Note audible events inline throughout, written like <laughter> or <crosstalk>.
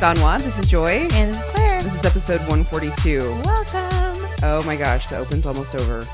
You're listening to Girls Gone WOD. This is Joy. And this is Claire. This is episode 142. Welcome. Oh my gosh, the open's almost over.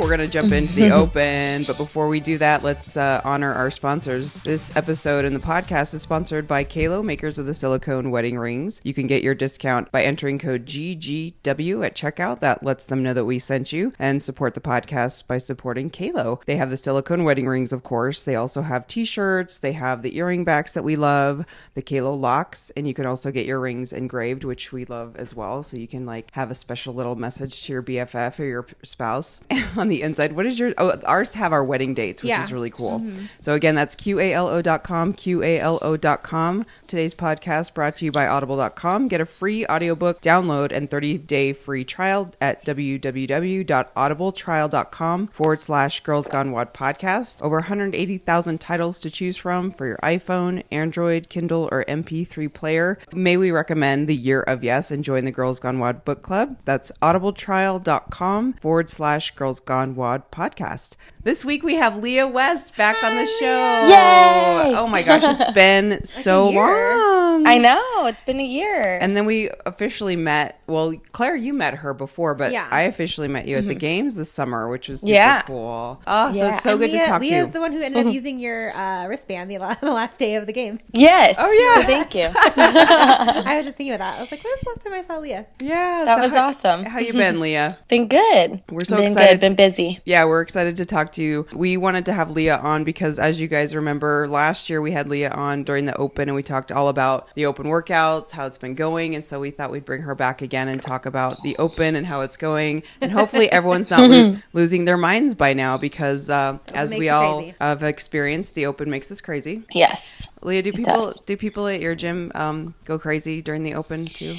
We're gonna jump into the open, but before we do that, let's uh, honor our sponsors. This episode in the podcast is sponsored by QALO, makers of the silicone wedding rings. You can get your discount by entering code GGW at checkout. That lets them know that we sent you and support the podcast by supporting QALO. They have the silicone wedding rings, of course. They also have t-shirts. They have the earring backs that we love, the QALO locks, and you can also get your rings engraved, which we love as well. So you can like have a special little message to your BFF or your spouse <laughs> on the inside. What is your? Oh, ours have our wedding dates, which Yeah. is really cool. Mm-hmm. So again, that's qalo.com, qalo.com. Today's podcast brought to you by audible.com. Get a free audiobook download and 30-day free trial at www.audibletrial.com forward slash Girls Gone WOD podcast. Over 180,000 titles to choose from for your iPhone, Android, Kindle, or MP3 player. May we recommend The Year of Yes and join the Girls Gone WOD book club. That's audibletrial.com forward slash Girls Gone WOD podcast. This week we have Leah West back on the show. Yay! Oh my gosh, it's <laughs> been so long. I know it's been a year. And then we officially met. Well, Claire, you met her before, but Yeah. I officially met you at the games this summer, which was super Yeah. cool. Oh, so Yeah. it's so And good Leah, to talk Leah's to you. Leah's the one who ended up using your uh, wristband the, <laughs> the last day of the games. yes. Oh, yeah. So <laughs> thank you. I was just thinking about that. I was like, when was the last time I saw Leah? yeah, That so was how, awesome. How you been, Leah? been good. We're so been excited. Good. Been busy. Yeah, we're excited to talk to you. We wanted to have Leah on because, as you guys remember, last year we had Leah on during the Open and we talked all about the Open workouts, how it's been going. And so we thought we'd bring her back again and talk about the Open and how it's going. And hopefully <laughs> everyone's not lo- losing their minds by now because, uh, as we all crazy. have experienced, the Open makes us crazy. Yes. Leah, do people does. do people at your gym um, go crazy during the Open too?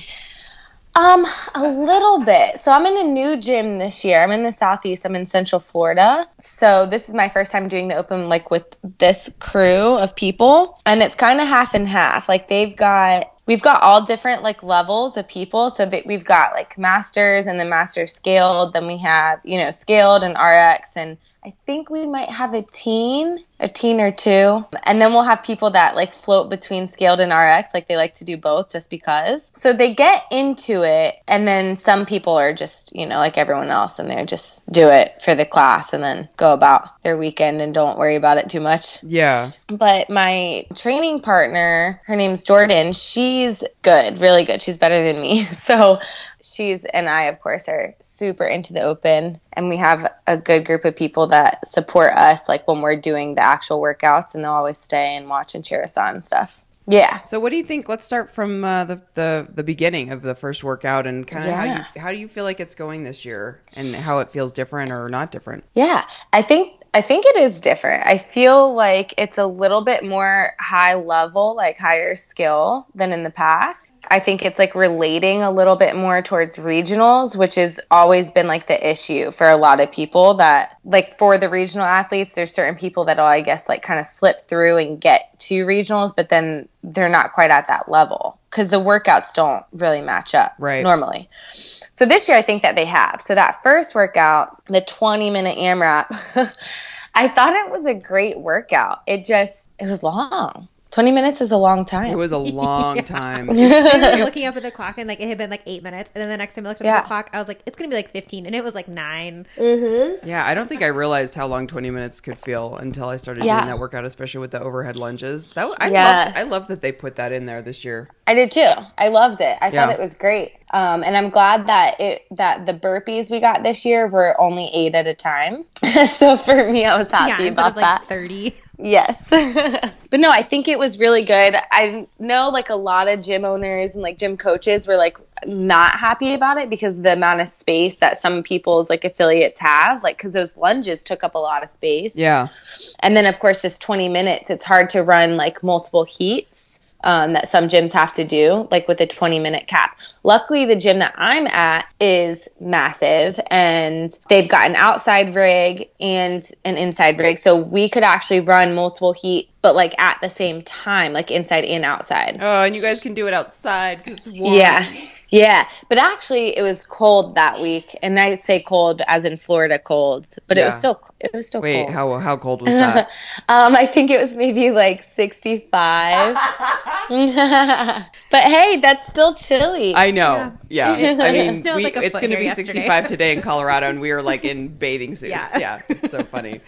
Um, a little bit. So I'm in a new gym this year. I'm in the southeast. I'm in Central Florida. So this is my first time doing the open like with this crew of people, and it's kind of half and half. Like they've got we've got all different like levels of people. So that we've got like masters and then master scaled. Then we have you know scaled and RX and. I think we might have a teen, a teen or two. And then we'll have people that like float between scaled and RX, like they like to do both just because. So they get into it, and then some people are just, you know, like everyone else, and they just do it for the class and then go about their weekend and don't worry about it too much. Yeah. But my training partner, her name's Jordan, she's good, really good. She's better than me. <laughs> So she's and I of course are super into the open and we have a good group of people that support us like when we're doing the actual workouts and they'll always stay and watch and cheer us on and stuff. Yeah. So what do you think? Let's start from uh, the, the the beginning of the first workout and kind of how you how do you feel like it's going this year and how it feels different or not different? Yeah, I think I think it is different. I feel like it's a little bit more high level, like higher skill than in the past. I think it's like relating a little bit more towards regionals, which has always been like the issue for a lot of people that like for the regional athletes, there's certain people that'll I guess like kind of slip through and get to regionals, but then they're not quite at that level because the workouts don't really match up Right. normally. So this year, I think that they have. So that first workout, the 20 minute AMRAP, <laughs> I thought it was a great workout. It just, it was long. 20 minutes is a long time. It was a <laughs> long time. I was <laughs> looking up at the clock and like it had been like eight minutes, and then the next time I looked up at the clock, I was like, it's gonna be like fifteen, and it was like nine. Yeah, I don't think I realized how long 20 minutes could feel until I started Yeah. doing that workout, especially with the overhead lunges. That I Yes. love I love that they put that in there this year. I did too. I loved it. I Yeah. thought it was great. Um, and I'm glad that it that the burpees we got this year were only eight at a time. <laughs> so for me, I was Yeah, happy instead about of like that. thirty. Yes. <laughs> but no, I think it was really good. I know like a lot of gym owners and like gym coaches were like not happy about it because the amount of space that some people's like affiliates have, like cuz those lunges took up a lot of space. Yeah. And then of course just 20 minutes, it's hard to run like multiple heats. Um, that some gyms have to do, like with a 20 minute cap. Luckily, the gym that I'm at is massive and they've got an outside rig and an inside rig. So we could actually run multiple heat, but like at the same time, like inside and outside. Oh, and you guys can do it outside because it's warm. Yeah. Yeah, but actually, it was cold that week, and I say cold as in Florida cold, but it was still it was still Wait, cold. how how cold <laughs> was that? um, I think it was maybe like sixty-five. <laughs> but hey, that's still chilly. I know. Yeah. Yeah. I <laughs> mean, snowed we, like it's going to be 65 today in Colorado, and we are like in bathing suits. Yeah. Yeah. it's so funny.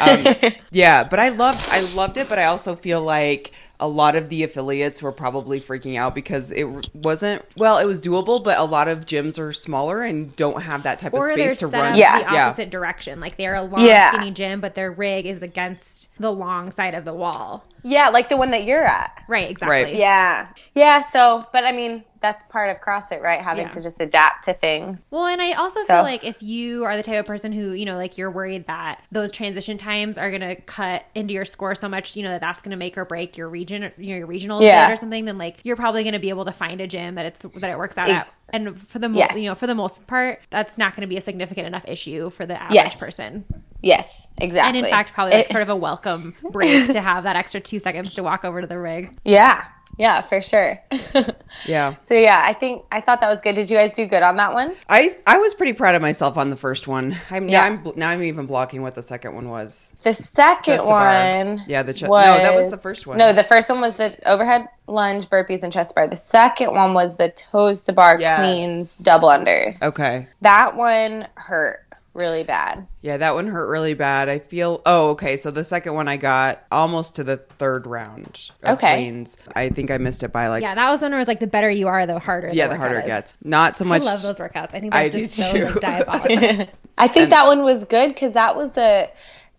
Um, yeah, but I loved I loved it, but I also feel like a lot of the affiliates were probably freaking out because it wasn't well, it was doable, but a lot of gyms are smaller and don't have that type Or of space to set run. up Yeah. the Yeah. opposite direction. Like they're a long, Yeah. skinny gym, but their rig is against the long side of the wall. yeah, like the one that you're at. Right, exactly. Right. Yeah, yeah. So, but I mean, that's part of CrossFit, right? Having Yeah. to just adapt to things. Well, and I also So- feel like if you are the type of person who, you know, like you're worried that those transition times are going to cut into your score so much, you know, that that's going to make or break your region, you know, your regional Yeah. or something, then like you're probably going to be able to find a gym that it's that it works out Ex- at. And for the mo- Yes. you know, for the most part, that's not going to be a significant enough issue for the average Yes. person. Yes, exactly. And in fact, probably like It- sort of a welcome <laughs> break to have that extra two seconds to walk over to the rig. Yeah, yeah, for sure. <laughs> Yeah. so yeah, I think I thought that was good. Did you guys do good on that one? I I was pretty proud of myself on the first one. I'm now Yeah. I'm bl- now I'm even blocking what the second one was. The second Chest to bar. one, Yeah, the chest- no, that was the first one. No, the first one was the overhead lunge, burpees, and chest bar. The second one was the toes to bar Yes. cleans, double unders. Okay. that one hurt really bad. Yeah, that one hurt really bad. I feel. Oh, okay. So the second one I got almost to the third round. Of Okay. Cleans. I think I missed it by like. Yeah, that was one where it was like the better you are, the harder. yeah, the workout harder it gets. Not so much I love those workouts. I think they're I just do so too. like, diabolical. <laughs> <laughs> I think And- that one was good because that was a.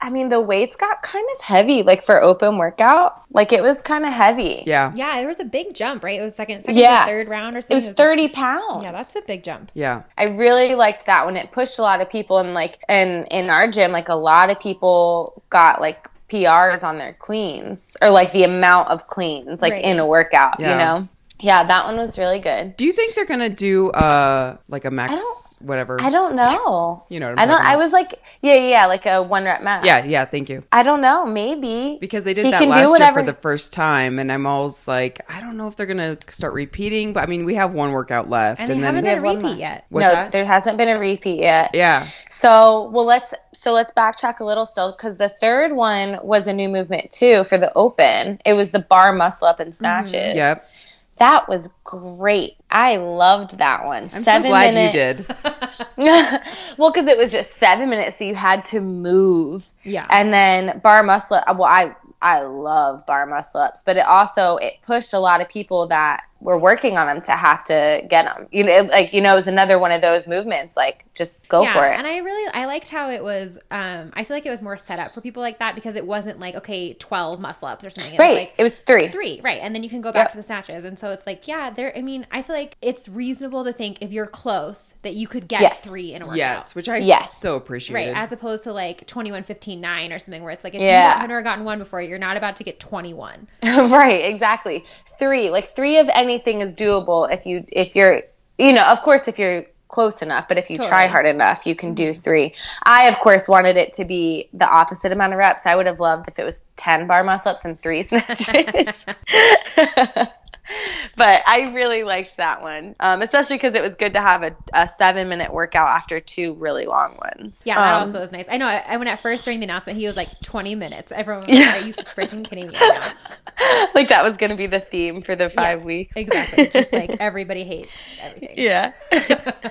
I mean, the weights got kind of heavy, like for open workout. Like it was kind of heavy. Yeah. yeah, there was a big jump, right? It was second, second Yeah. to third round or something. It something. was 30 pounds. Yeah, that's a big jump. Yeah. I really liked that one. It pushed a lot of people, and like, and in our gym, like a lot of people got like PRs on their cleans, or like the amount of cleans, like Right. in a workout. Yeah. You know? Yeah, that one was really good. Do you think they're gonna do uh like a max don't- whatever? I don't know. <laughs> You know what I'm I don't. talking I was like, yeah, yeah, yeah, like a one rep max. Yeah. Yeah. Thank you. I don't know. Maybe Because they did He that can do last year for the first time, and I'm always like, I don't know if they're gonna start repeating. But I mean, we have one workout left, And, and, they then haven't We done a repeat yet. what's no, that? there hasn't been a repeat yet. yeah. So, well, let's so let's backtrack a little still because the third one was a new movement too for the open. It was the bar muscle up and snatches. Yep. That was great. I loved that one. I'm so glad you did. <laughs> well, because it was just seven minutes, so you had to move. Yeah. And then bar muscle. Uh, well, I I love bar muscle ups, but it also it pushed a lot of people that were working on them to have to get them. You know, like you know, it was another one of those movements. Like, just go yeah, for it. and I really I liked how it was. Um, I feel like it was more set up for people like that because it wasn't like okay, twelve muscle ups or something. It right. was like it was three. three, right? And then you can go back Yep. to the snatches, and so it's like yeah, there. I mean, I feel like it's reasonable to think if you're close that you could get Yes. three in a workout. Yes, which I Yes. so appreciated. Right, as opposed to like 21 15 9 or something where it's like if Yeah. you have never gotten one before, you're not about to get 21. <laughs> right, exactly. Three, like three of anything is doable if you if you're you know, of course if you're close enough, but if you try hard enough, you can do mm-hmm. three. I of course wanted it to be the opposite amount of reps. I would have loved if it was 10 bar muscle ups and 3 <laughs> snatches. <laughs> <laughs> but I really liked that one, um, especially because it was good to have a, a seven minute workout after two really long ones. Yeah, that Um, also was nice. I know. I, I when at first during the announcement, he was like 20 minutes. Everyone was <laughs> Yeah. like, "Are you freaking kidding me?" Right now? <laughs> like that was going to be the theme for the five Yeah, weeks. Exactly. Just like everybody hates everything. yeah.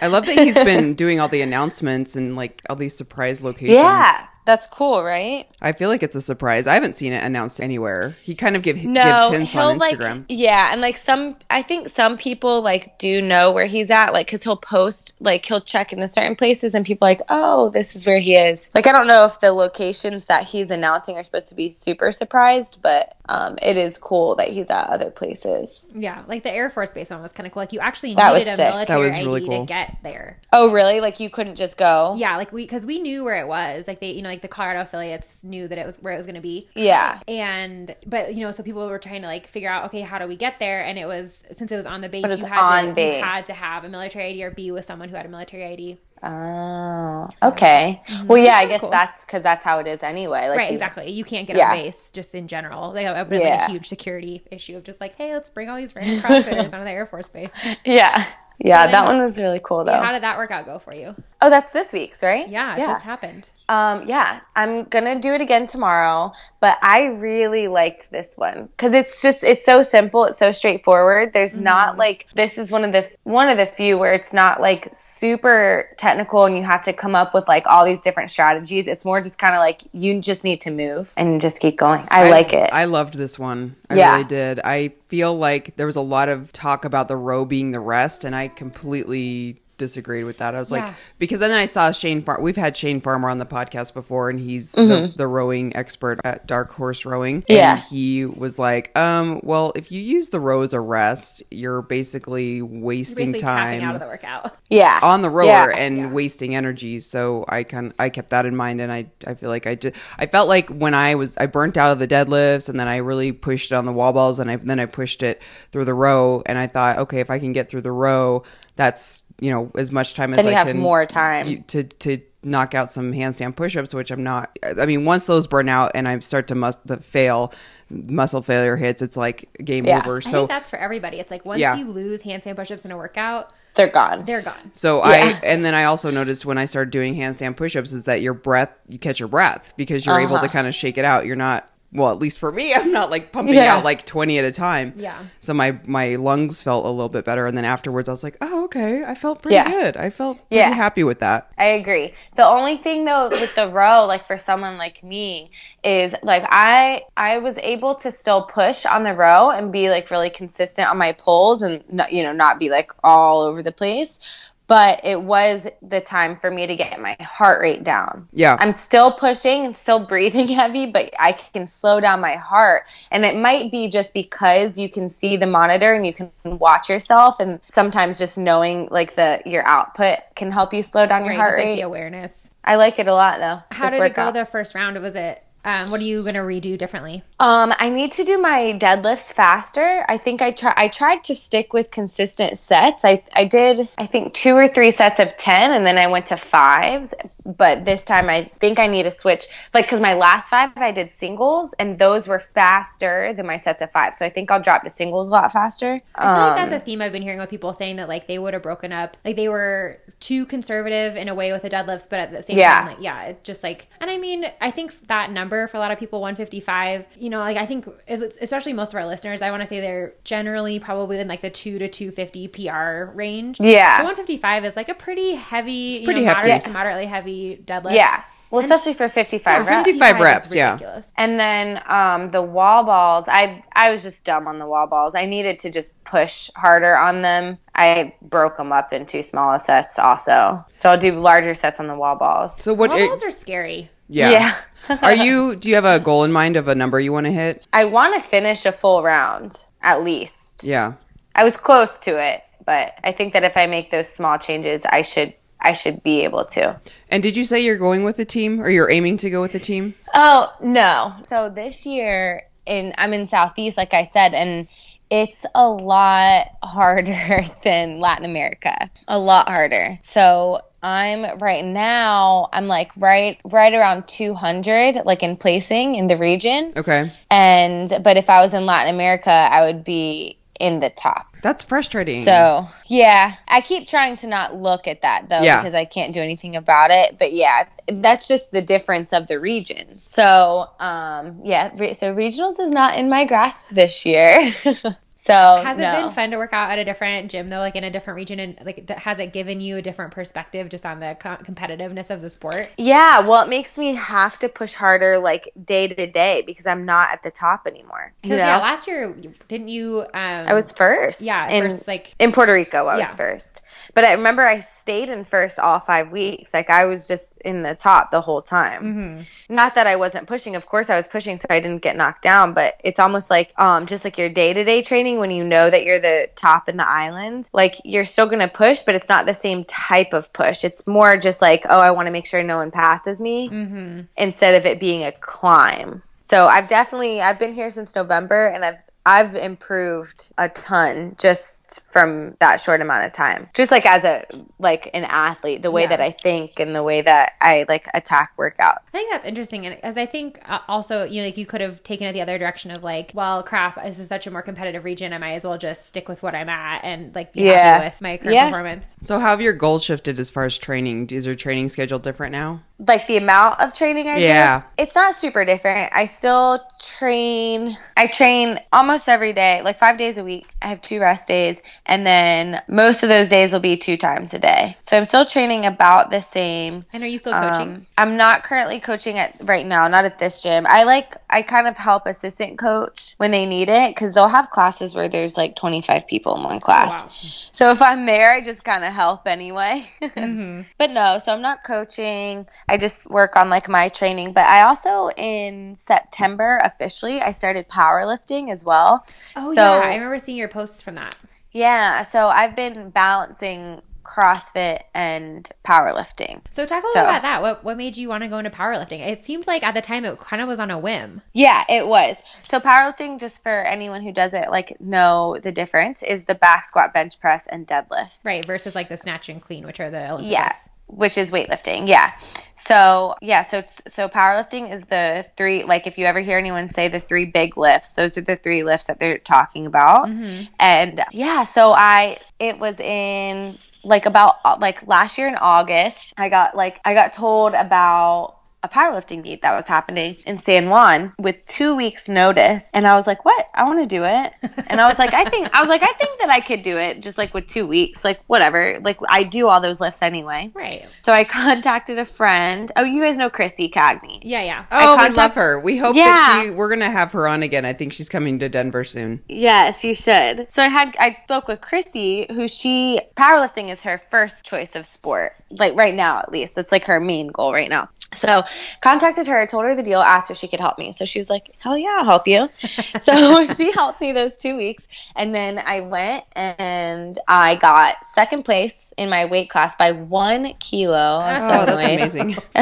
I love that he's been doing all the announcements and like all these surprise locations. Yeah, that's cool, right? I feel like it's a surprise. I haven't seen it announced anywhere. He kind of give, No, gives hints on like Instagram. yeah, and like some, I think some people like do know where he's at, like because he'll post, like he'll check into certain places, and people like, oh, this is where he is. Like I don't know if the locations that he's announcing are supposed to be super surprised, but um, it is cool that he's at other places. Yeah, like the Air Force Base one was kind of cool. Like you actually That was needed a sick. military That was ID really to get there. Oh, really? Like you couldn't just go? Yeah, like we because we knew where it was. Like they, you know, like the Colorado affiliates knew that it was where it was going to be. Yeah. And but you know, so people were trying to like figure out, okay, how do we get there? And it was since it was on the base, you had on to base. you had to have a military ID or be with someone who had a military ID. Oh, okay. Mm-hmm. Well, yeah, I guess cool. that's because that's how it is anyway. Like right, you- exactly. You can't get Yeah. on base just in general. They have been like Yeah. a huge security issue of just like, hey, let's bring all these random CrossFitters onto the Air Force Base. <laughs> Yeah. Yeah, then- that one was really cool though. Yeah, how did that workout go for you? oh, that's this week's, right? Yeah, it just happened. Um, yeah, I'm gonna do it again tomorrow, but I really liked this one because it's just it's so simple, it's so straightforward. There's not like this is one of the one of the few where it's not like super technical and you have to come up with like all these different strategies. It's more just kind of like you just need to move and just keep going. I, like it. I loved this one. I Yeah. really did. I feel like there was a lot of talk about the row being the rest, and I completely disagreed with that. I was Yeah. like, because then I saw Shane. Far- We've had Shane Farmer on the podcast before, and he's the, the rowing expert at Dark Horse Rowing. Mm-hmm. Yeah. and he was like, um, well, if you use the row as a rest, you're basically wasting Basically time tapping out of the workout. yeah, on the rower Yeah. and wasting energy. So I can I kept that in mind, and I I feel like I did. I felt like when I was I burnt out of the deadlifts, and then I really pushed it on the wall balls, and I then I pushed it through the row, and I thought, okay, if I can get through the row, that's you know as much time as Then you I have can more time. to to knock out some handstand push-ups, which I'm not. I mean, once those burn out and I start to must to fail, muscle failure hits, it's like game Yeah. over. I So think that's for everybody. It's like once Yeah. you lose handstand push-ups in a workout, they're gone. they're gone. So Yeah. I and then I also noticed when I started doing handstand push-ups is that your breath you catch your breath because you're able to Uh-huh. kind of shake it out. You're not well, at least for me, <laughs> I'm not like pumping Yeah. out like 20 at a time. Yeah. So my my lungs felt a little bit better and then afterwards I was like, "Oh, okay. I felt pretty Yeah. good. I felt pretty Yeah. happy with that." I agree. The only thing though with the row, like for someone like me, is like I I was able to still push on the row and be like really consistent on my pulls and not, you know not be like all over the place. But it was the time for me to get my heart rate down. Yeah. I'm still pushing and still <laughs> breathing heavy, but I can slow down my heart. And it might be just because you can see the monitor and you can watch yourself and sometimes just knowing like the your output can help you slow down your Right, heart just like rate. the awareness. I like it a lot though. How this did it go the first round? Was it? Um, what are you gonna redo differently? Um, I need to do my deadlifts faster. I think I try. I tried to stick with consistent sets. I I did. I think two or three sets of ten, and then I went to fives. But this time, I think I need to switch. Like, because my last five I did singles, and those were faster than my sets of five. So I think I'll drop to singles a lot faster. I feel like Um, that's a theme I've been hearing with people saying that like they would have broken up, like they were too conservative in a way with the deadlifts, but at the same Yeah. time, like yeah, it's just like, and I mean, I think that number for a lot of people, 155, you know, like I think, especially most of our listeners, I want to say they're generally probably in like the two to 250 PR range. Yeah. So 155 is like a pretty heavy, you pretty know, hefty. moderate to moderately heavy deadlift. yeah. Well, especially for fifty-five reps. 55 is reps, yeah. And then um, the wall balls, I I was just dumb on the wall balls. I needed to just push harder on them. I broke them up into smaller sets also. So I'll do larger sets on the wall balls. So what Wall it- balls are scary. yeah. Yeah. <laughs> Are you do you have a goal in mind of a number you want to hit? I want to finish a full round at least. Yeah. I was close to it, but I think that if I make those small changes, I should I should be able to. And did you say you're going with the team or you're aiming to go with the team? Oh no! So this year in I'm in Southeast, like I said, and it's a lot harder <laughs> than Latin America. A lot harder. So I'm right now. I'm like right right around 200, like in placing in the region. Okay. And but if I was in Latin America, I would be in the top. That's frustrating. So yeah, I keep trying to not look at that though Yeah. because I can't do anything about it. But yeah, that's just the difference of the regions. So um, yeah, re- so regionals is not in my grasp this year. <laughs> so Has it no. been fun to work out at a different gym though, like in a different region, and like has it given you a different perspective just on the co- competitiveness of the sport? Yeah, well, it makes me have to push harder, like day to day, because I'm not at the top anymore. You know, yeah, last year didn't you? Um, I was first. yeah, in, first like in Puerto Rico. I was first, but I remember I stayed in first all five weeks. Like I was just in the top the whole time. mhm. Not that I wasn't pushing. Of course, I was pushing, so I didn't get knocked down. But it's almost like, um, just like your day to day training when you know that you're the top in the island. Like you're still gonna push, but it's not the same type of push. It's more just like, oh, I want to make sure no one passes me, Mhm. instead of it being a climb. So I've definitely I've been here since November, and I've I've improved a ton just from that short amount of time. Just like as a like an athlete, the way Yeah. that I think and the way that I like attack workout. I think that's interesting, and as I think uh, also, you know, like you could have taken it the other direction of like, well, crap, this is such a more competitive region. I might as well just stick with what I'm at and like be Yeah. happy with my current Yeah. performance. So how have your goals shifted as far as training? Is your training schedule different now? Like the amount of training I Yeah. do, it's not super different. I still train. I train almost every day, like five days a week. I have two rest days, and then most of those days will be two times a day. So I'm still training about the same. And are you still coaching? Um, I'm not currently coaching at right now, not at this gym. I like I kind of help assistant coach when they need it because they'll have classes where there's like 25 people in one class. wow. So if I'm there, I just kind of help anyway. <laughs> Mhm. But no, so I'm not coaching. I just work on like my training. But I also in September officially I started powerlifting as well. Oh So- yeah, I remember seeing your posts from that. Yeah, so I've been balancing CrossFit and powerlifting. So talk a little So- about that. What what made you want to go into powerlifting? It seemed like at the time it kind of was on a whim. Yeah, it was. So powerlifting, just for anyone who doesn't like know the difference, is the back squat, bench press, and deadlift. Right, versus like the snatch and clean, which are the Olympic Yeah, which is weightlifting. Yeah. So yeah, so so powerlifting is the three. Like if you ever hear anyone say the three big lifts, those are the three lifts that they're talking about. Mhm. And yeah, so I it was in like about like last year in August. I got like I got told about a powerlifting meet that was happening in San Juan with two weeks notice and I was like what I want to do it and I was like I think I was like I think that I could do it just like with two weeks like whatever like I do all those lifts anyway Right. so I <laughs> contacted a friend oh you guys know Chrissy Cagney Yeah, yeah. Oh, we contact- love her. We hope Yeah. that she. We're gonna have her on again. I think she's coming to Denver soon. Yes, you should. So I had I spoke with Chrissy, who she powerlifting is her first choice of sport, like right now at least. It's like her main goal right now. So contacted her, told her the deal, asked if she could help me. So she was like, "Hell yeah, I'll help you." <laughs> so <laughs> she helped me those two weeks, and then I went and I got second place in my weight class by one kilo. I was so Oh, that's amazing. <laughs>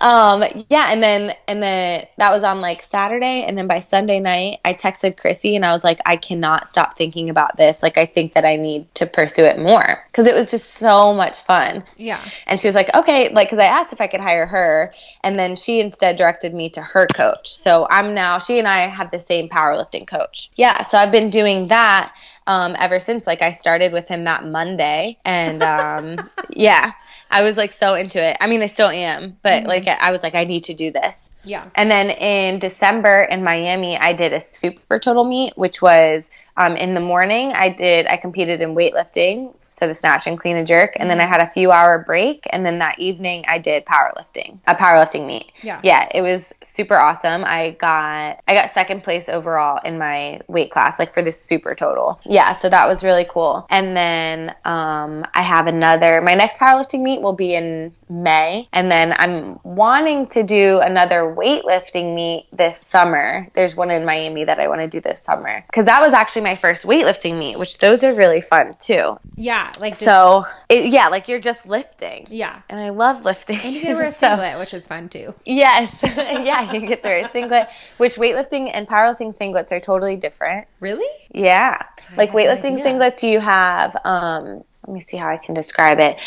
um yeah and then and then that was on like saturday and then by sunday night i texted chrissy and i was like i cannot stop thinking about this like i think that i need to pursue it more because it was just so much fun Yeah. and she was like okay like because i asked if i could hire her and then she instead directed me to her coach so i'm now she and i have the same powerlifting coach yeah so i've been doing that um, ever since like i started with him that monday and um, <laughs> yeah i was like so into it i mean i still am but like i was like i need to do this Yeah. and then in December in Miami, I did a super total meet, which was um, in the morning. I did I competed in weightlifting, so the snatch and clean and jerk, and then I had a few hour break, and then that evening I did powerlifting, a powerlifting meet. Yeah. yeah, it was super awesome. I got I got second place overall in my weight class, like for the super total. Yeah, so that was really cool. And then um, I have another. My next powerlifting meet will be in May, and then I'm wanting to do another weightlifting meet this summer. There's one in Miami that I want to do this summer because that was actually my first weightlifting meet, which those are really fun too. Yeah. Like just, So it, yeah, like you're just lifting, yeah. and I love lifting. And you get to wear a <laughs> So- singlet, which is fun too. Yes, <laughs> <laughs> yeah, you get to wear a singlet, which weightlifting and powerlifting singlets are totally different. Really? Yeah, like weightlifting singlets, you have. um Let me see how I can describe it.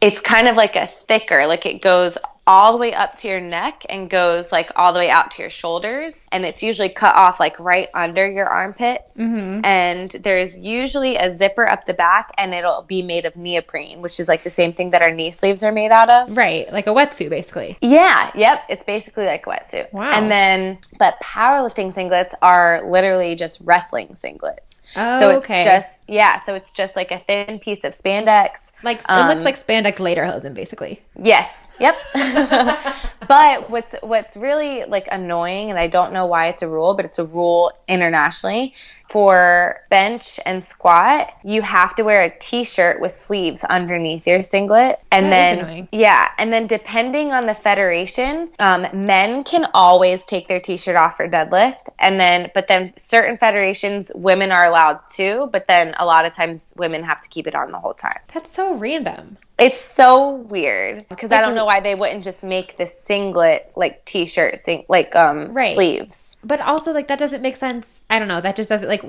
It's kind of like a thicker, like it goes all the way up to your neck and goes like all the way out to your shoulders, and it's usually cut off like right under your armpits. Mm-hmm. And there's usually a zipper up the back, and it'll be made of neoprene, which is like the same thing that our knee sleeves are made out of. Right. Like a wetsuit, basically. Yeah, yep. It's basically like a wetsuit. Wow. And then, but powerlifting singlets are literally just wrestling singlets. Oh, so it's okay. just, yeah, so it's just like a thin piece of spandex. like it um, looks like spandex lederhosen, basically. Yes, yep. <laughs> <laughs> but what's what's really like annoying, and I don't know why it's a rule, but it's a rule internationally for bench and squat. You have to wear a t-shirt with sleeves underneath your singlet, and That then yeah, and then depending on the federation, um, men can always take their t-shirt off for deadlift, and then but then certain federations, women are allowed too, but then a lot of times women have to keep it on the whole time. That's so random. It's so weird because I don't know why they wouldn't just make the singlet like t-shirt sing like um Right. sleeves. but also like that doesn't make sense. I don't know. That just doesn't like.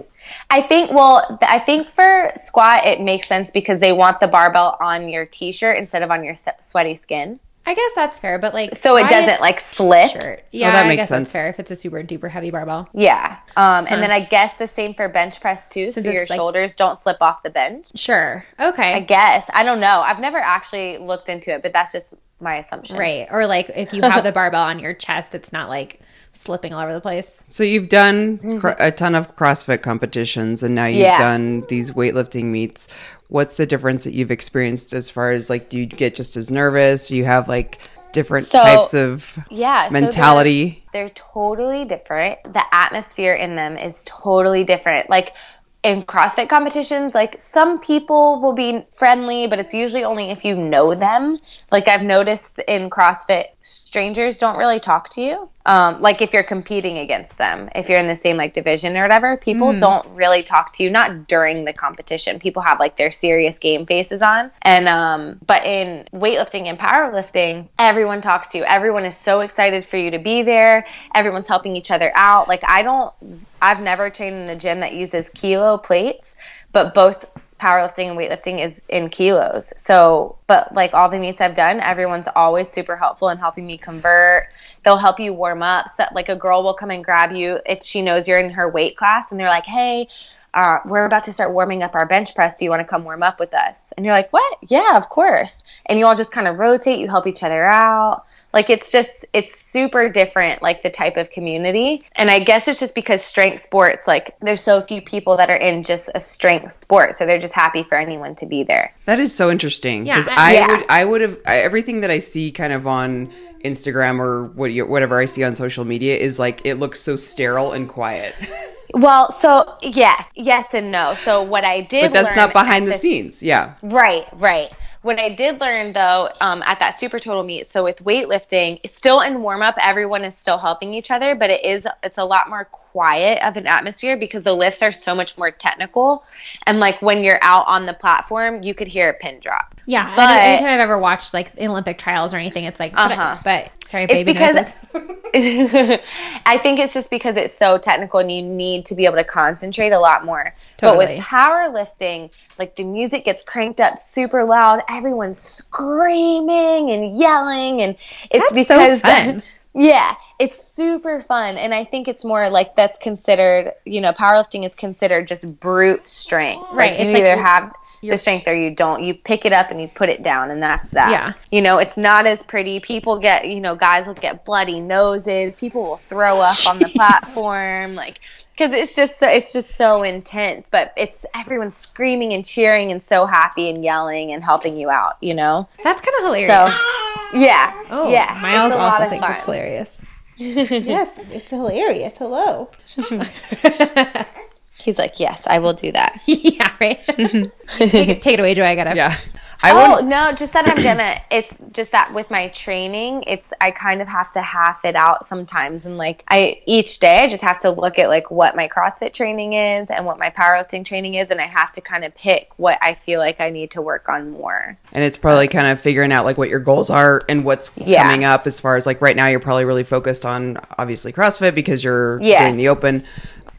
I think, well, I think for squat, it makes sense because they want the barbell on your t shirt instead of on your sweaty skin. I guess that's fair, but like, So it doesn't like slip. Shirt. Yeah, that I makes guess sense. that's fair if it's a super duper heavy barbell. Yeah. Um, Huh. And then I guess the same for bench press too. Since so your like- shoulders don't slip off the bench. Sure. Okay. I guess. I don't know. I've never actually looked into it, but that's just my assumption. Right. Or like if you have the barbell on your chest, it's not like slipping all over the place. So you've done mm-hmm. cr- a ton of CrossFit competitions, and now you've Yeah. done these weightlifting meets. What's the difference that you've experienced as far as like, do you get just as nervous? Do you have like different So- types of Yeah. so they're- mentality? they're totally different. The atmosphere in them is totally different. Like in CrossFit competitions, like some people will be friendly, but it's usually only if you know them. Like I've noticed in CrossFit, strangers don't really talk to you. Um, like if you're competing against them, if you're in the same like division or whatever, people don't really talk to you. Not during the competition. People have like their serious game faces on, and um, but in weightlifting and powerlifting, everyone talks to you. Everyone is so excited for you to be there. Everyone's helping each other out. Like I don't, I've never trained in a gym that uses kilo plates, but both powerlifting and weightlifting is in kilos. So, but like all the meets I've done, everyone's always super helpful in helping me convert. They'll help you warm up. So, like a girl will come and grab you if she knows you're in her weight class and they're like, hey, uh, we're about to start warming up our bench press. Do you want to come warm up with us? And you're like, what? Yeah, of course. And you all just kind of rotate. You help each other out. Like it's just, it's super different, like the type of community. And I guess it's just because strength sports, like there's so few people that are in just a strength sport. So they're just happy for anyone to be there. That is so interesting Yeah, because and- I Yeah. would I would have I, everything that I see kind of on Instagram or what you, whatever I see on social media is like it looks so sterile and quiet, <laughs> Well, so yes, yes and no. So what I did, but that's not behind at the scenes. Yeah, Right, right. What I did learn though, um, at that super total meet, so with weightlifting, still in warm up, everyone is still helping each other, but it is it's a lot more quiet of an atmosphere because the lifts are so much more technical. And like when you're out on the platform, you could hear a pin drop. Yeah. But- anytime I've ever watched like Olympic trials or anything, it's like, Uh-huh. but, sorry, baby. It's because. <laughs> I think it's just because it's so technical and you need to be able to concentrate a lot more. Totally. But with powerlifting, like the music gets cranked up super loud, everyone's screaming and yelling and it's That's so because fun. Yeah, it's super fun and I think it's more like that's considered, you know, powerlifting is considered just brute strength. Right, Like you it's either you're- have the strength or you don't. You pick it up and you put it down and that's that. Yeah. You know, it's not as pretty. People get, you know, guys will get bloody noses. People will throw up on the <laughs> platform, like because it's just so, it's just so intense. But it's everyone screaming and cheering and so happy and yelling and helping you out. You know, That's kind of hilarious. so yeah, oh, yeah. Miles it's a lot also thinks it's hilarious. <laughs> yes, it's hilarious. Hello. <laughs> He's like, yes, I will do that. <laughs> yeah, right. <laughs> take, it, take it away, Joy. I gotta. yeah. I oh would no, just that I'm gonna. It's just that with my training, it's I kind of have to half it out sometimes, and like I each day I just have to look at like what my CrossFit training is and what my powerlifting training is, and I have to kind of pick what I feel like I need to work on more. and it's probably kind of figuring out like what your goals are and what's Yeah. coming up as far as like right now you're probably really focused on obviously CrossFit because you're Yes. doing the open.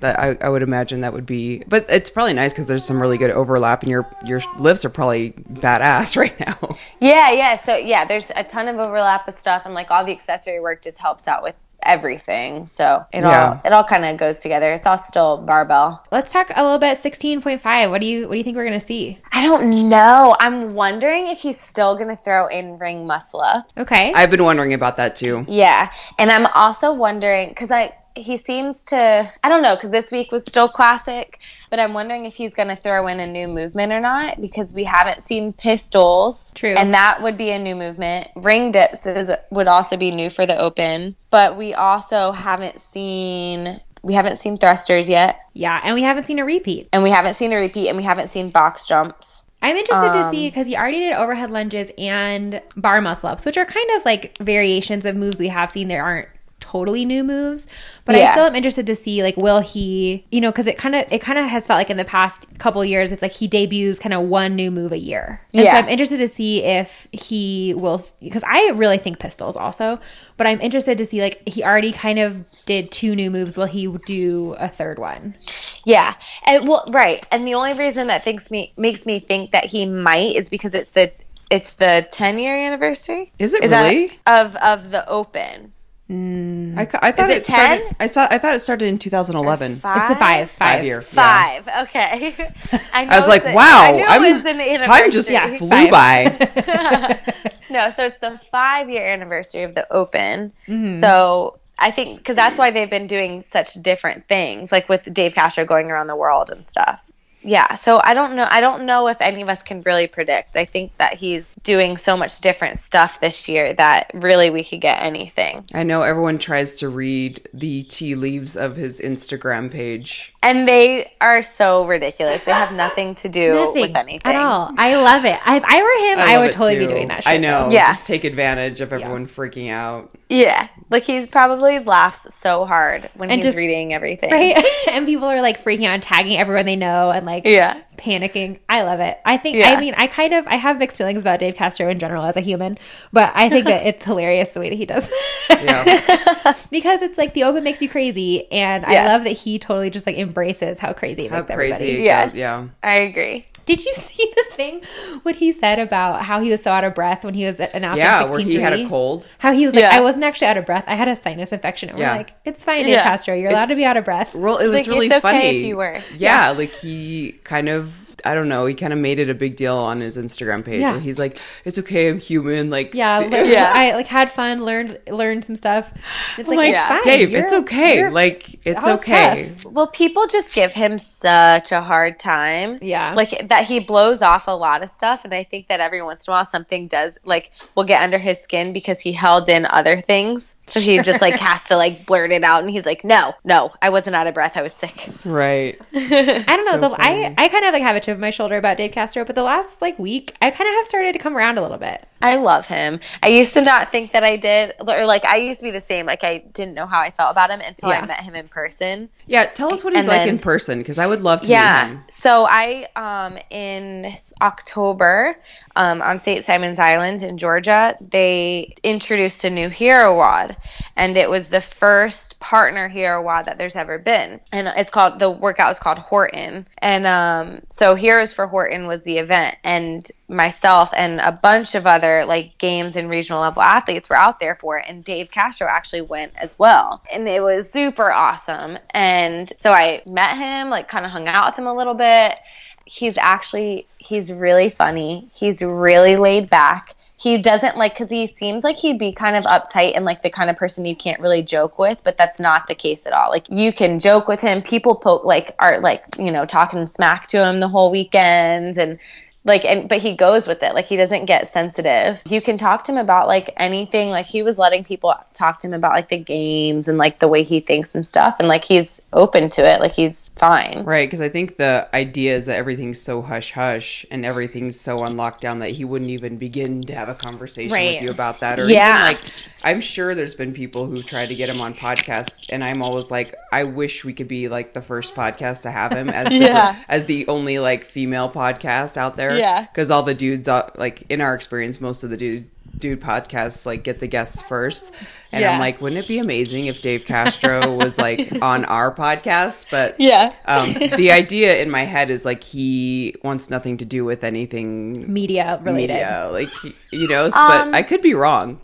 That I, I would imagine that would be, but it's probably nice because there's some really good overlap, and your your lifts are probably badass <laughs> right now. Yeah, yeah. So yeah, there's a ton of overlap with stuff, and like all the accessory work just helps out with everything. So it Yeah. all it all kind of goes together. It's all still barbell. Let's talk a little bit. Sixteen point five. What do you What do you think we're gonna see? I don't know. I'm wondering if he's still gonna throw in ring muscle up. Okay. I've been wondering about that too. Yeah, and I'm also wondering because I he seems to I don't know because this week was still classic, but I'm wondering if he's going to throw in a new movement or not because we haven't seen pistols. True. and that would be a new movement. Ring dips is would also be new for the open, but we also haven't seen we haven't seen thrusters yet, yeah, and we haven't seen a repeat. and we haven't seen a repeat, and we haven't seen box jumps. I'm interested to Um, see because he already did overhead lunges and bar muscle ups, which are kind of like variations of moves we have seen. There aren't totally new moves, but I still am interested to see like will he, you know, because it kind of it kind of has felt like in the past couple years it's like he debuts kind of one new move a year. And so I'm interested to see if he will because I really think pistols also, but I'm interested to see like he already kind of did two new moves. Will he do a third one? Yeah, and well, right. And the only reason that thinks me makes me think that he might is because it's the it's the 10 year anniversary. Is it that- really? of of the Open? I, I thought it, it started. I saw. I thought it started in 2011. It's a five, five, Five year. yeah. Five. Okay. <laughs> I, I was like, it's wow, I knew I'm, it was time just anniversary. flew five. by. <laughs> <laughs> no, so it's the five year anniversary of the Open. Mm-hmm. So I think because that's why they've been doing such different things, like with Dave Castro going around the world and stuff. Yeah, so I don't know. I don't know if any of us can really predict. I think that he's doing so much different stuff this year that really we could get anything. I know everyone tries to read the tea leaves of his Instagram page. And they are so ridiculous. They have <laughs> nothing to do Nothing with anything at all. I love it. If I were him, I, love would it totally be doing that. Shit, I know. though. Yeah. Just take advantage of everyone freaking out. Yeah, like he's probably laughs so hard when And he's just- reading everything. right? <laughs> and people are like freaking out, and tagging everyone they know, and like Yeah. panicking. I love it. I think. Yeah. I mean, I kind of I have mixed feelings about Dave Castro in general as a human, but I think that <laughs> it's hilarious the way that he does. Yeah. <laughs> because it's like the open makes you crazy, and I love that he totally just like embraces how crazy it How makes crazy. everybody. Yeah. goes, Yeah. I agree. Did you <laughs> see the thing what he said about how he was so out of breath when he was an announcing Yeah. Where 16 he had a cold. How he was like, Yeah. I wasn't actually out of breath. I had a sinus infection. And Yeah. we're like, it's fine, Dave Yeah. Castro. You're allowed to be out of breath. Well, it was Like, really it's okay funny. if you were. Yeah, like he kind of I don't know, he kind of made it a big deal on his Instagram page. Yeah. And he's like, It's okay, I'm human. Like Yeah, th- Yeah. I like had fun, learned learned some stuff. It's oh like, like, it's fine. Dave, You're- it's okay. Like it's okay. tough. Well, people just give him such a hard time. Yeah. Like that he blows off a lot of stuff and I think that every once in a while something does like will get under his skin because he held in other things. So he just like has to like blurt it out and he's like, "No, no, I wasn't out of breath. I was sick." Right. <laughs> I don't know. So the. I I kind of like have a on my shoulder about Dave Castro, but the last like week, I kind of have started to come around a little bit. I love him. I used to not think that I did or like I used to be the same. Like I didn't know how I felt about him until Yeah. I met him in person. Yeah, tell us what he's And like then- in person because I would love to meet Yeah. him. So I um in October um on St. Simon's Island in Georgia, they introduced a new hero WOD and it was the first partner hero WOD that there's ever been. And it's called the workout is called Horton. And um so Heroes for Horton was the event and myself and a bunch of other like games and regional level athletes were out there for it and Dave Castro actually went as well. And it was super awesome. And so I met him, like kind of hung out with him a little bit. He's actually he's really funny. He's really laid back. He doesn't like cuz he seems like he'd be kind of uptight and like the kind of person you can't really joke with, but that's not the case at all. Like you can joke with him. People poke like are like, you know, talking smack to him the whole weekend and like and but he goes with it. Like he doesn't get sensitive. You can talk to him about like anything. Like he was letting people talk to him about like the games and like the way he thinks and stuff. And like he's open to it. Like he's fine Right, because I think the idea is that everything's so hush hush and everything's so on lockdown that he wouldn't even begin to have a conversation Right. with you about that. Or Yeah. even like, I'm sure there's been people who tried to get him on podcasts, and I'm always like, I wish we could be like the first podcast to have him as <laughs> the, Yeah. as the only like female podcast out there. Yeah. because all the dudes, uh, like in our experience, most of the dude dude podcasts like get the guests first and i'm like wouldn't it be amazing if dave castro was like <laughs> on our podcast but yeah um, <laughs> the idea in my head is like he wants nothing to do with anything Media related. media, like you know. Um, but I could be wrong.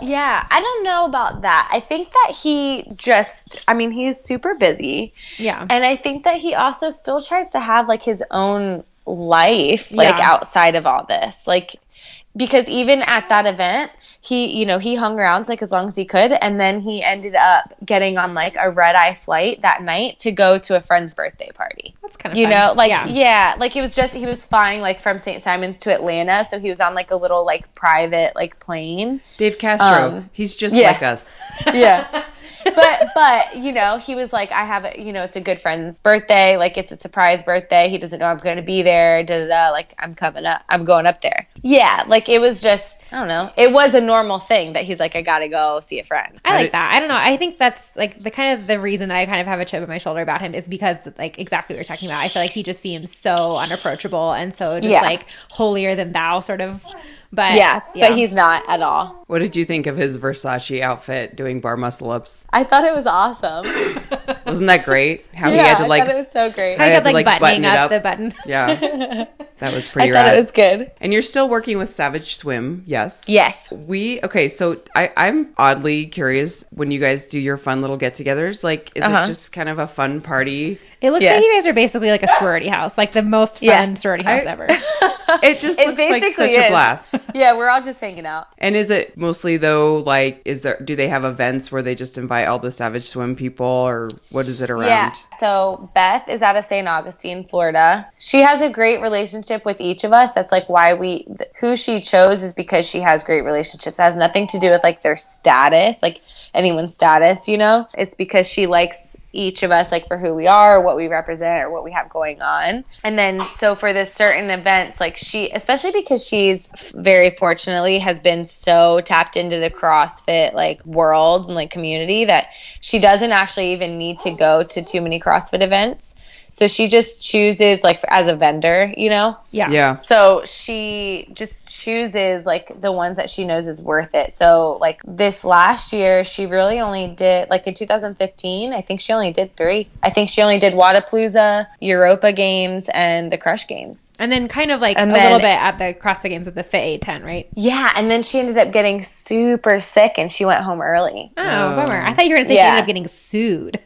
yeah i don't know about that i think that he just i mean he's super busy Yeah. and i think that he also still tries to have like his own life like Yeah. outside of all this like because even at that event he you know he hung around like as long as he could and then he ended up getting on like a red eye flight that night to go to a friend's birthday party That's kind of you know like yeah. yeah. like he was just he was flying like from st simons to atlanta so he was on like a little like private like plane Dave Castro, um, he's just yeah. like us. <laughs> yeah <laughs> but but you know he was like i have a you know it's a good friend's birthday. Like it's a surprise birthday. He doesn't know i'm going to be there. Da da da. Like i'm coming up i'm going up there. Yeah, like it was just I don't know. It was a normal thing that he's like, I gotta go see a friend. I I like that. I don't know. I think that's like the kind of the reason that I kind of have a chip on my shoulder about him is because like exactly what you're talking about. I feel like he just seems so unapproachable and so just Yeah. like holier than thou sort of. But Yeah, but he's not at all. What did you think of his Versace outfit doing bar muscle ups? I thought it was awesome. <laughs> Wasn't that great? How he had to I like, thought it was so great. I I had kept to, like, like, buttoning button up, up. the button. yeah, <laughs> that was pretty. I pretty thought rad. it was good. and you're still working with Savage Swim, yes? Yes. We okay, so I, I'm oddly curious when you guys do your fun little get-togethers. Like, is Uh-huh. it just kind of a fun party? It looks Yes. like you guys are basically like a <gasps> sorority house, like the most fun Yeah. sorority house I- ever. <laughs> It just It looks like basically such a blast. Yeah, we're all just hanging out. And is it mostly though like is there do they have events where they just invite all the Savage Swim people or what is it around? Yeah. So Beth is out of St. Augustine, Florida. She has a great relationship with each of us. That's like why we, who she chose is because she has great relationships. It has nothing to do with like their status, like anyone's status, you know? It's because she likes each of us like for who we are or what we represent or what we have going on. And then so for the certain events like she especially because she's very fortunately has been so tapped into the crossfit like world and like community that she doesn't actually even need to go to too many crossfit events so she just chooses like as a vendor you know Yeah. Yeah. so she just chooses like the ones that she knows is worth it. So like this last year, she really only did like in 2015. I think she only did three. I think she only did Wodapalooza, Europa Games, and the Crush Games. And then kind of like And a then- little bit at the CrossFit Games with the Fit 810, right? Yeah, and then she ended up getting super sick and she went home early. Oh, Oh. bummer. I thought you were going to say she ended up getting sued.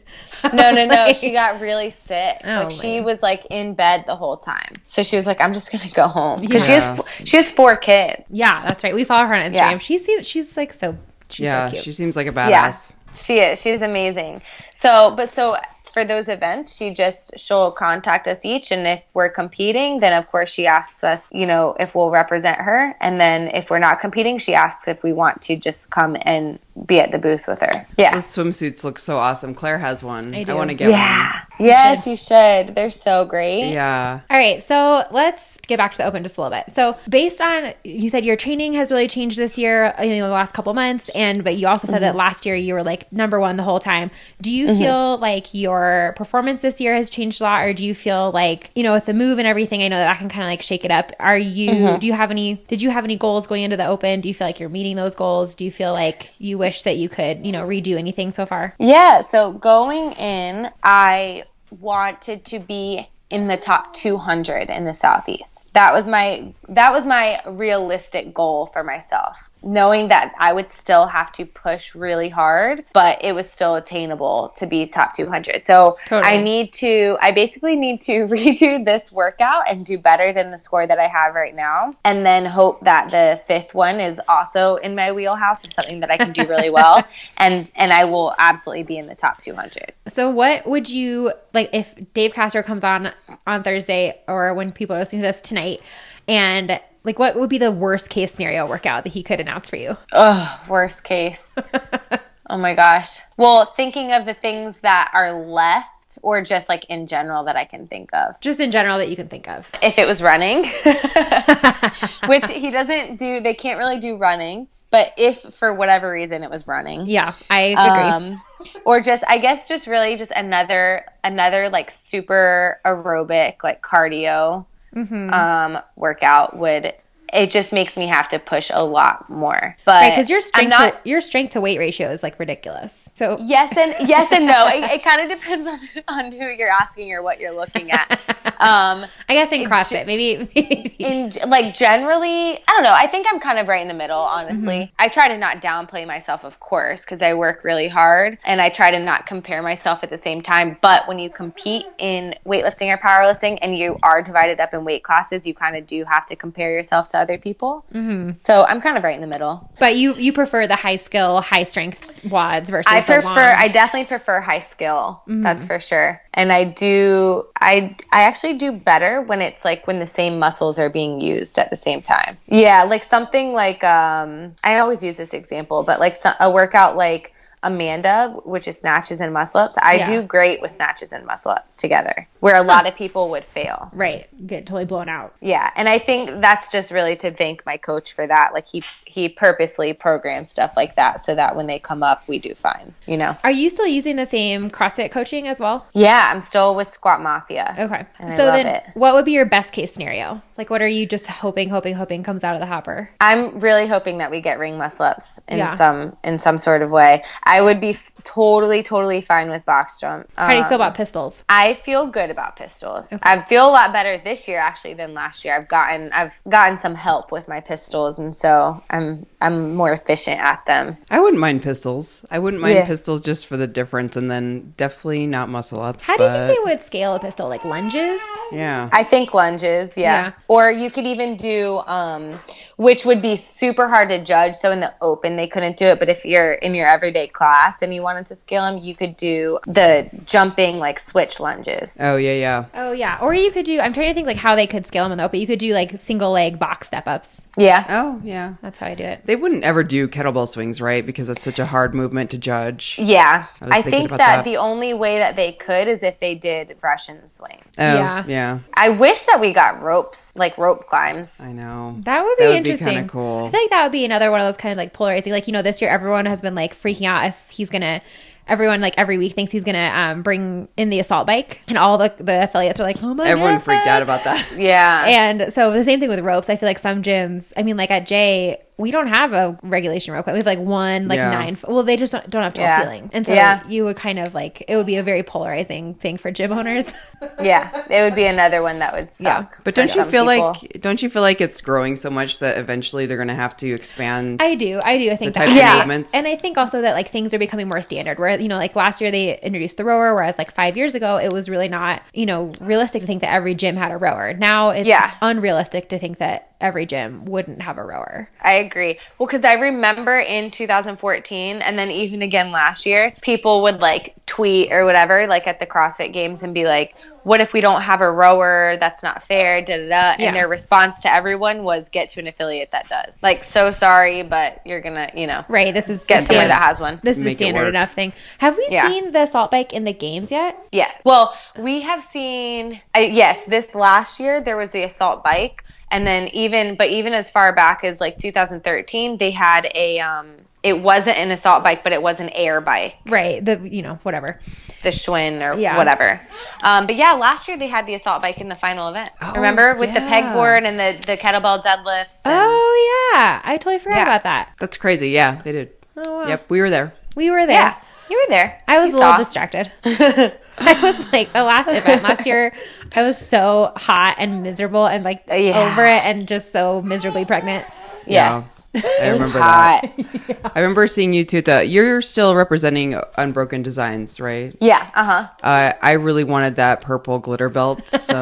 <laughs> No, no, no. Like- She got really sick. Oh, like she man. was like in bed the whole time. So she was like, "I'm just gonna go home." Because Yeah. she has she has four kids. Yeah, that's right. We follow her on Instagram. Yeah. She seems she's like so she's yeah, so cute. she seems like a badass. Yeah. badass. She is. She's amazing. So, but so for those events, she just she'll contact us each, and if we're competing, then of course she asks us, you know, if we'll represent her, and then if we're not competing, she asks if we want to just come and be at the booth with her. Yeah. Those swimsuits look so awesome. Claire has one. I I, want to get one. Yeah. Yes, you should. They're so great. Yeah. All right, so let's get back to the open just a little bit. So, based on you said your training has really changed this year, you know, the last couple months, and but you also said Mm-hmm. that last year you were like number one the whole time. Do you feel like your performance this year has changed a lot, or do you feel like you know with the move and everything? I know that, that can kind of like shake it up. Are you? Mm-hmm. Do you have any? Did you have any goals going into the open? Do you feel like you're meeting those goals? Do you feel like you wish that you could you know redo anything so far? Yeah, so going in, I wanted to be in the top 200 in the southeast. That was my that was my realistic goal for myself. Knowing that I would still have to push really hard, but it was still attainable to be top 200. So Totally. I need to I basically need to <laughs> redo this workout and do better than the score that I have right now and then hope that the fifth one is also in my wheelhouse and something that I can do really well <laughs> and and I will absolutely be in the top 200. So what would you like if Dave Castro comes on on Thursday or when people are listening to this tonight and like what would be the worst case scenario workout that he could announce for you? Oh, worst case. <laughs> oh my gosh. Well, thinking of the things that are left or just like in general that I can think of. Just in general that you can think of. If it was running, <laughs> which he doesn't do, they can't really do running. But if for whatever reason it was running, Yeah, I agree. um, or just I guess just really just another another like super aerobic like cardio Mm-hmm. um, workout would it just makes me have to push a lot more. But right, because your strength not to, your strength to weight ratio is like ridiculous. So yes and yes and no. It, it <laughs> kind of depends on on who you're asking or what you're looking at. <laughs> Um, I guess in CrossFit, maybe, <laughs> maybe in like generally, I don't know. I think I'm kind of right in the middle, honestly. I try to not downplay myself, of course, because I work really hard and I try to not compare myself at the same time. But when you compete in weightlifting or powerlifting and you are divided up in weight classes, you kind of do have to compare yourself to other people. Mm-hmm. So I'm kind of right in the middle. but you you prefer the high skill, high strength WODs versus I the prefer. long- I definitely prefer high skill. That's for sure. And I do. I I actually do better when it's like when the same muscles are being used at the same time. Yeah, like something like um. I always use this example, but like a workout like Amanda, which is snatches and muscle ups. I Yeah. do great with snatches and muscle ups together, where a lot of people would fail. Right. Get totally blown out. Yeah, and I think that's just really to thank my coach for that. Like he he purposely programs stuff like that so that when they come up, we do fine. You know. Are you still using the same CrossFit coaching as well? Yeah, I'm still with Squat Mafia. Okay. So then, it. what would be your best case scenario? Like, what are you just hoping, hoping, hoping comes out of the hopper? I'm really hoping that we get ring muscle ups in Yeah. some in some sort of way. I would be f- totally totally fine with box jump. How do you feel Um, about pistols? I feel good about pistols. I feel a lot better this year actually than last year. I've gotten I've gotten some help with my pistols, and so I'm I'm more efficient at them. I wouldn't mind pistols. I wouldn't mind Yeah. pistols just for the difference, and then definitely not muscle ups. How do you think they would scale a pistol? Like lunges? Yeah. I think lunges, yeah. Yeah. Or you could even do, um, which would be super hard to judge. So in the open, they couldn't do it. But if you're in your everyday class and you wanted to scale them, you could do the jumping, like switch lunges. oh yeah, yeah. Oh yeah. Or you could do. I'm trying to think like how they could scale them in the open. You could do like single leg box step ups. Yeah. Oh yeah. That's how I do it. They wouldn't ever do kettlebell swings, right? Because that's such a hard movement to judge. Yeah. I I, think that, that. the only way that they could is if they did Russian swing. Oh, Yeah. yeah. I wish that we got ropes, like rope climbs. I know. That would be That would interesting. kinda cool. I think that would be another one of those kind of like polarizing. Like you know, this year everyone has been like freaking out if he's gonna. Everyone like every week thinks he's gonna um, bring in the assault bike, and all the the affiliates are like, "Oh my!" Everyone God. freaked out about that. <laughs> Yeah. And so the same thing with ropes. I feel like some gyms. I mean, like at J, we don't have a regulation rope. We have like one, like Yeah. nine. Well, they just don't, don't have tall Yeah. ceiling, and so Yeah. you would kind of like it would be a very polarizing thing for gym owners. <laughs> yeah. It would be another one that would suck. Yeah. But don't you feel people. like don't you feel like it's growing so much that eventually they're going to have to expand? I do. I do. I think The that. type of And movements. And I think also that like things are becoming more standard where, you know, like last year they introduced the rower, whereas like five years ago it was really not, you know, realistic to think that every gym had a rower. Now it's Yeah. unrealistic to think that every gym wouldn't have a rower. I agree. Well, because I remember in 2014 and then even again last year, people would like tweet or whatever, like at the CrossFit games and be like, what if we don't have a rower? That's not fair. Da da da. Yeah. And their response to everyone was get to an affiliate that does. Like, so sorry, but you're going to, you know, Right. This is get somewhere standard. that has one. This is a Make it standard enough thing. Have we Yeah. seen the assault bike in the games yet? Yes. Well, we have seen, uh, yes, this last year there was the assault bike. And then even, but even as far back as like 2013, they had a, um, it wasn't an assault bike, but it was an air bike. Right. The you know whatever. the Schwinn or Yeah. whatever. Um, but yeah, last year they had the assault bike in the final event. Oh, Remember with the yeah. pegboard and the, the kettlebell deadlifts. and- Oh yeah, I totally forgot Yeah. about that. That's crazy. Yeah, they did. Oh wow. Yep, we were there. We were there. yeah, you were there. I was You a little saw. distracted. <laughs> I was like the last <laughs> event last year. I was so hot and miserable and like Yeah. over it and just so miserably pregnant. Yes. I <laughs> It was remember hot. that. <laughs> I remember seeing you too. The, you're still representing Unbroken Designs, right? Yeah, uh huh. Uh, I really wanted that purple glitter belt <laughs> so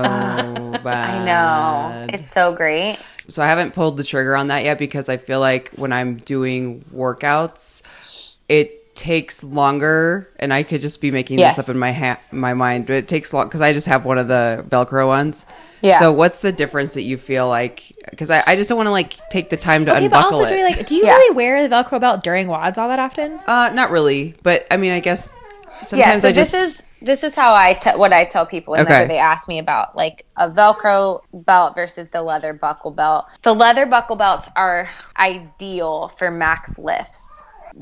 bad. I know. It's so great. So I haven't pulled the trigger on that yet because I feel like when I'm doing workouts, it takes longer, and I could just be making Yes. this up in my ha- my mind. But it takes long because I just have one of the Velcro ones. Yeah. So what's the difference that you feel like? Because I, I just don't want to like take the time to Okay, but unbuckle also, it. do like? Do you Yeah. really wear the Velcro belt during WODs all that often? uh, not really, but I mean, I guess Yeah, so I just this is this is how I te- what I tell people whenever Okay. they ask me about like a Velcro belt versus the leather buckle belt. The leather buckle belts are ideal for max lifts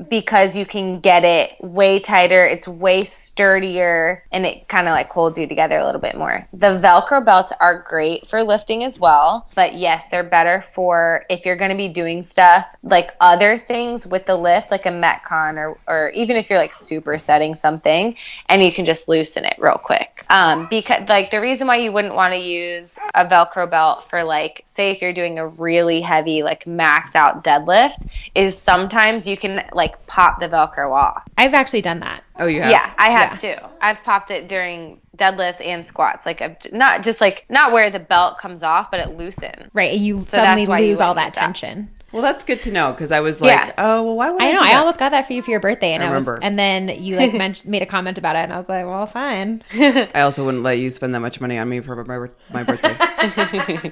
because you can get it way tighter, it's way sturdier, and it kind of like holds you together a little bit more. The Velcro belts are great for lifting as well, but yes, they're better for if you're going to be doing stuff like other things with the lift, like a Metcon, or or even if you're like supersetting something, and you can just loosen it real quick. Um, because like the reason why you wouldn't want to use a Velcro belt for like say if you're doing a really heavy like max out deadlift is sometimes you can like pop the Velcro off. I've actually done that. oh you have Yeah, I have too. I've popped it during deadlifts and squats. Like I've not just like not where the belt comes off, but it loosens. Right, and you that's suddenly why you lose all that use that. tension. Well, that's good to know because I was like, Yeah. oh, well, why would I? I know. do I that? almost got that for you for your birthday, and I I, was, remember. and then you like <laughs> mentioned, made a comment about it, and I was like, well, fine. I also wouldn't let you spend that much money on me for my my birthday. <laughs>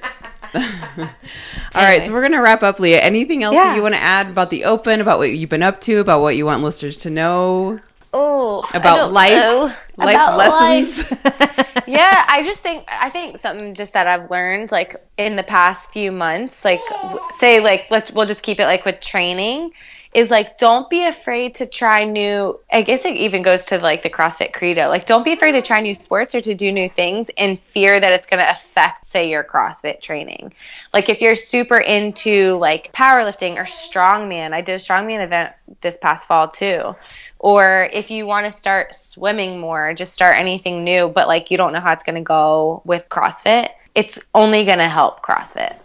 <laughs> All right, so we're gonna wrap up, Leah. Anything else that you want to add about the open, about what you've been up to, about what you want listeners to know Oh, about life, know. life About lessons? life. <laughs> yeah, I just think I think something just that I've learned like in the past few months, like say like let's we'll just keep it like with training is like don't be afraid to try new I guess it even goes to like the CrossFit credo. Like don't be afraid to try new sports or to do new things in fear that it's going to affect say your CrossFit training. Like if you're super into like powerlifting or strongman, I did a strongman event this past fall too or if you want to start swimming more, just start anything new, but like you don't know how it's going to go with CrossFit, it's only going to help CrossFit.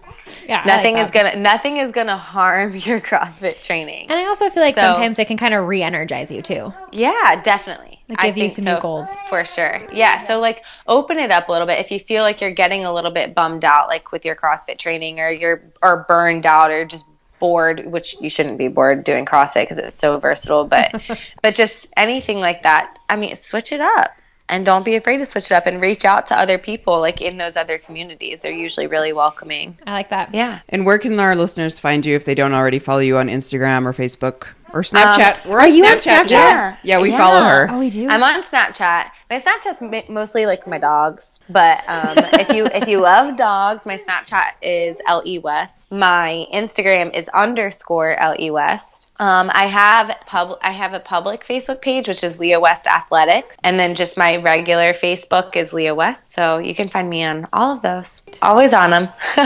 Yeah, like Nothing that. is going to nothing is to harm <laughs> your CrossFit training. And I also feel like So- sometimes they can kind of re-energize you too. Yeah, definitely. Like, I you think some new goals. For sure. Yeah. So like open it up a little bit. If you feel like you're getting a little bit bummed out like with your CrossFit training or you're or burned out or just bored, which you shouldn't be bored doing CrossFit because it's so versatile, but <laughs> but just anything like that. I mean, switch it up. And don't be afraid to switch it up and reach out to other people like in those other communities. They're usually really welcoming. I like that. Yeah. and where can our listeners find you if they don't already follow you on Instagram or Facebook or Snapchat? We're are you on Snapchat. Snapchat? now. Yeah, we Yeah. follow her. Oh, we do. I'm on Snapchat. My Snapchat's mostly like my dogs, but um, if you if you love dogs, my Snapchat is le west. My Instagram is underscore le west. Um, I have pub I have a public Facebook page which is Leah West Athletics, and then just my regular Facebook is Leah West. So you can find me on all of those. Always on them. <laughs>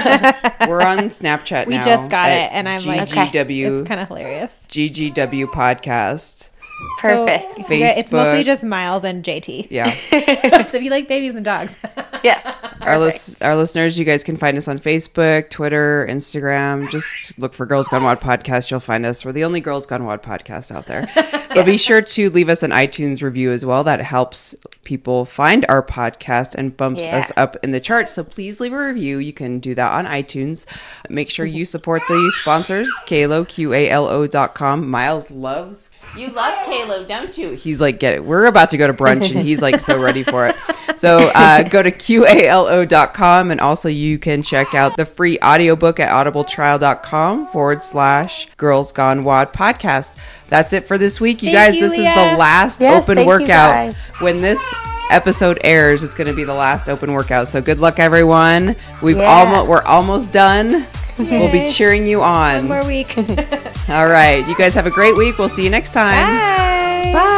We're on Snapchat we now. just got it, and I'm like, GGW it's kind of hilarious. GGW podcast. Perfect. So, if you guys- it's mostly just Miles and JT. Yeah. <laughs> Except if you like babies and dogs. <laughs> yes. Our, lis- our listeners, you guys can find us on Facebook, Twitter, Instagram. Just look for Girls Gone WOD podcast. You'll find us. We're the only Girls Gone WOD podcast out there. <laughs> But be sure to leave us an iTunes review as well. That helps people find our podcast and bumps Yeah. us up in the charts. So please leave a review. You can do that on iTunes. Make sure you support the sponsors, QALO, Q-A-L-O dot com. Miles loves you love QALO, don't you? He's like, get it. We're about to go to brunch, and he's like so ready for it. So uh, go to qalo.com, and also you can check out the free audiobook at audibletrial.com forward slash Girls Gone WOD podcast. That's it for this week, you Thank guys. you, this is Leah. the last Yes, open workout. When this episode airs, it's going to be the last open workout. So good luck, everyone. We've Yeah. almost we're almost done. We'll be cheering you on. One more week. <laughs> All right. You guys have a great week. We'll see you next time. Bye. Bye.